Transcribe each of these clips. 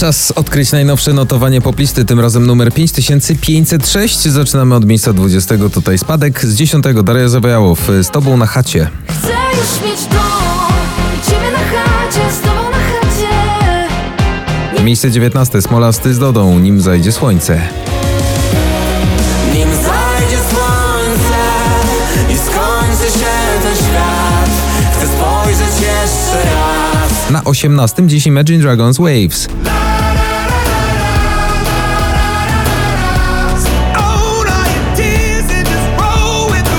Czas odkryć najnowsze notowanie poplisty, tym razem numer 5506. Zaczynamy od miejsca 20. Tutaj spadek z 10. Daria Zawajałow z tobą na chacie. Chcę już mieć dom i ciebie na chacie, z tobą na chacie. Miejsce 19. Smolasty z Dodą, nim zajdzie słońce. Nim zajdzie słońce i skończy się ten świat Chcę spojrzeć jeszcze raz Na 18. dziś Imagine Dragons Waves.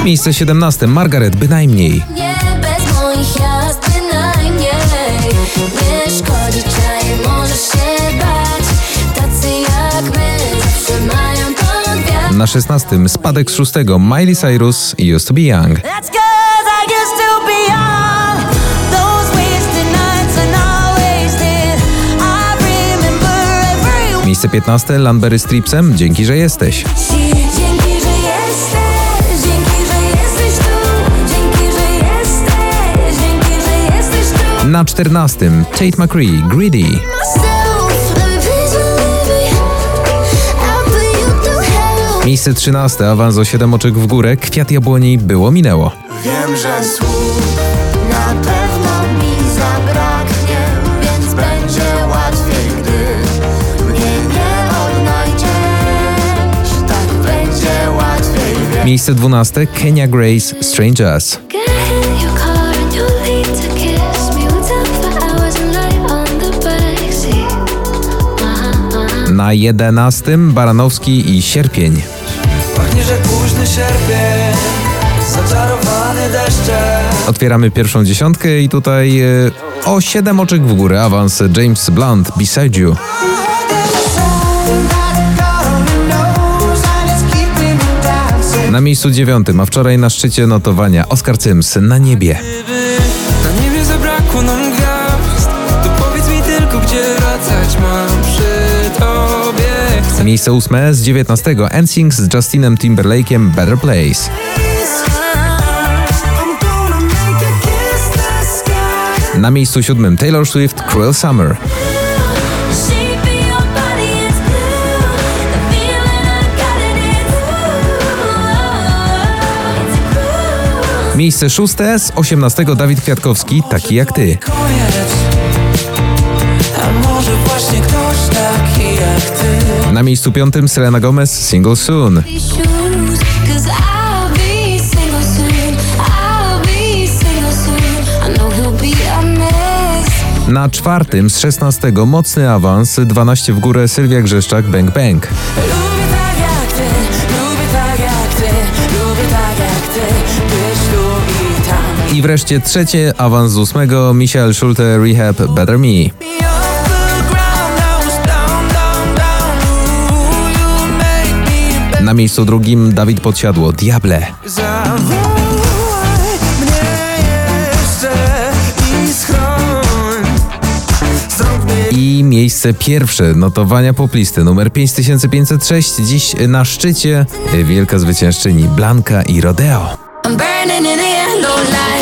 Miejsce 17. Margaret, bynajmniej. Nie bez moich jazd bynajmniej. Nie szkodzi czaj, możesz się bać. Tacy jak my zawsze mają ponad wiatr. Na 16. Spadek z 6. Miley Cyrus Used to be Young. Miejsce 15. Landberry Stripsem, dzięki, że jesteś. 14. Tate McCree, Greedy. Miejsce 13. Awans o 7 oczek w górę. Kwiat jabłoni było minęło. Wiem, że słów Na pewno mi zabraknie, więc będzie łatwiej, gdy mnie nie odnajdziesz. Tak będzie łatwiej. Miejsce 12. Kenya Grace, Strangers. Na 11. Baranowski i Sierpień. Pachnie, że późny sierpień Zaczarowany deszczem Otwieramy pierwszą dziesiątkę i tutaj e, o 7 oczek w górę awans James Blunt, Beside You. Na miejscu dziewiątym, a wczoraj na szczycie notowania Oscar Sims na niebie. Miejsce ósme z 19 NSYNC z Justinem Timberlake'iem Better Place. Na miejscu siódmym Taylor Swift Cruel Summer. Miejsce szóste z 18 Dawid Kwiatkowski Taki jak ty. Na miejscu piątym Selena Gomez Single Soon. Na czwartym z 16 mocny awans 12 w górę Sylwia Grzeszczak Bang Bang. Tak tak tak i wreszcie trzecie awans z ósmego Michael Schulte Rehab Better Me. Na miejscu drugim Dawid Podsiadło Diable. I miejsce pierwsze notowania poplisty numer 5506. Dziś na szczycie wielka zwyciężczyni Blanka i Rodeo. I'm burning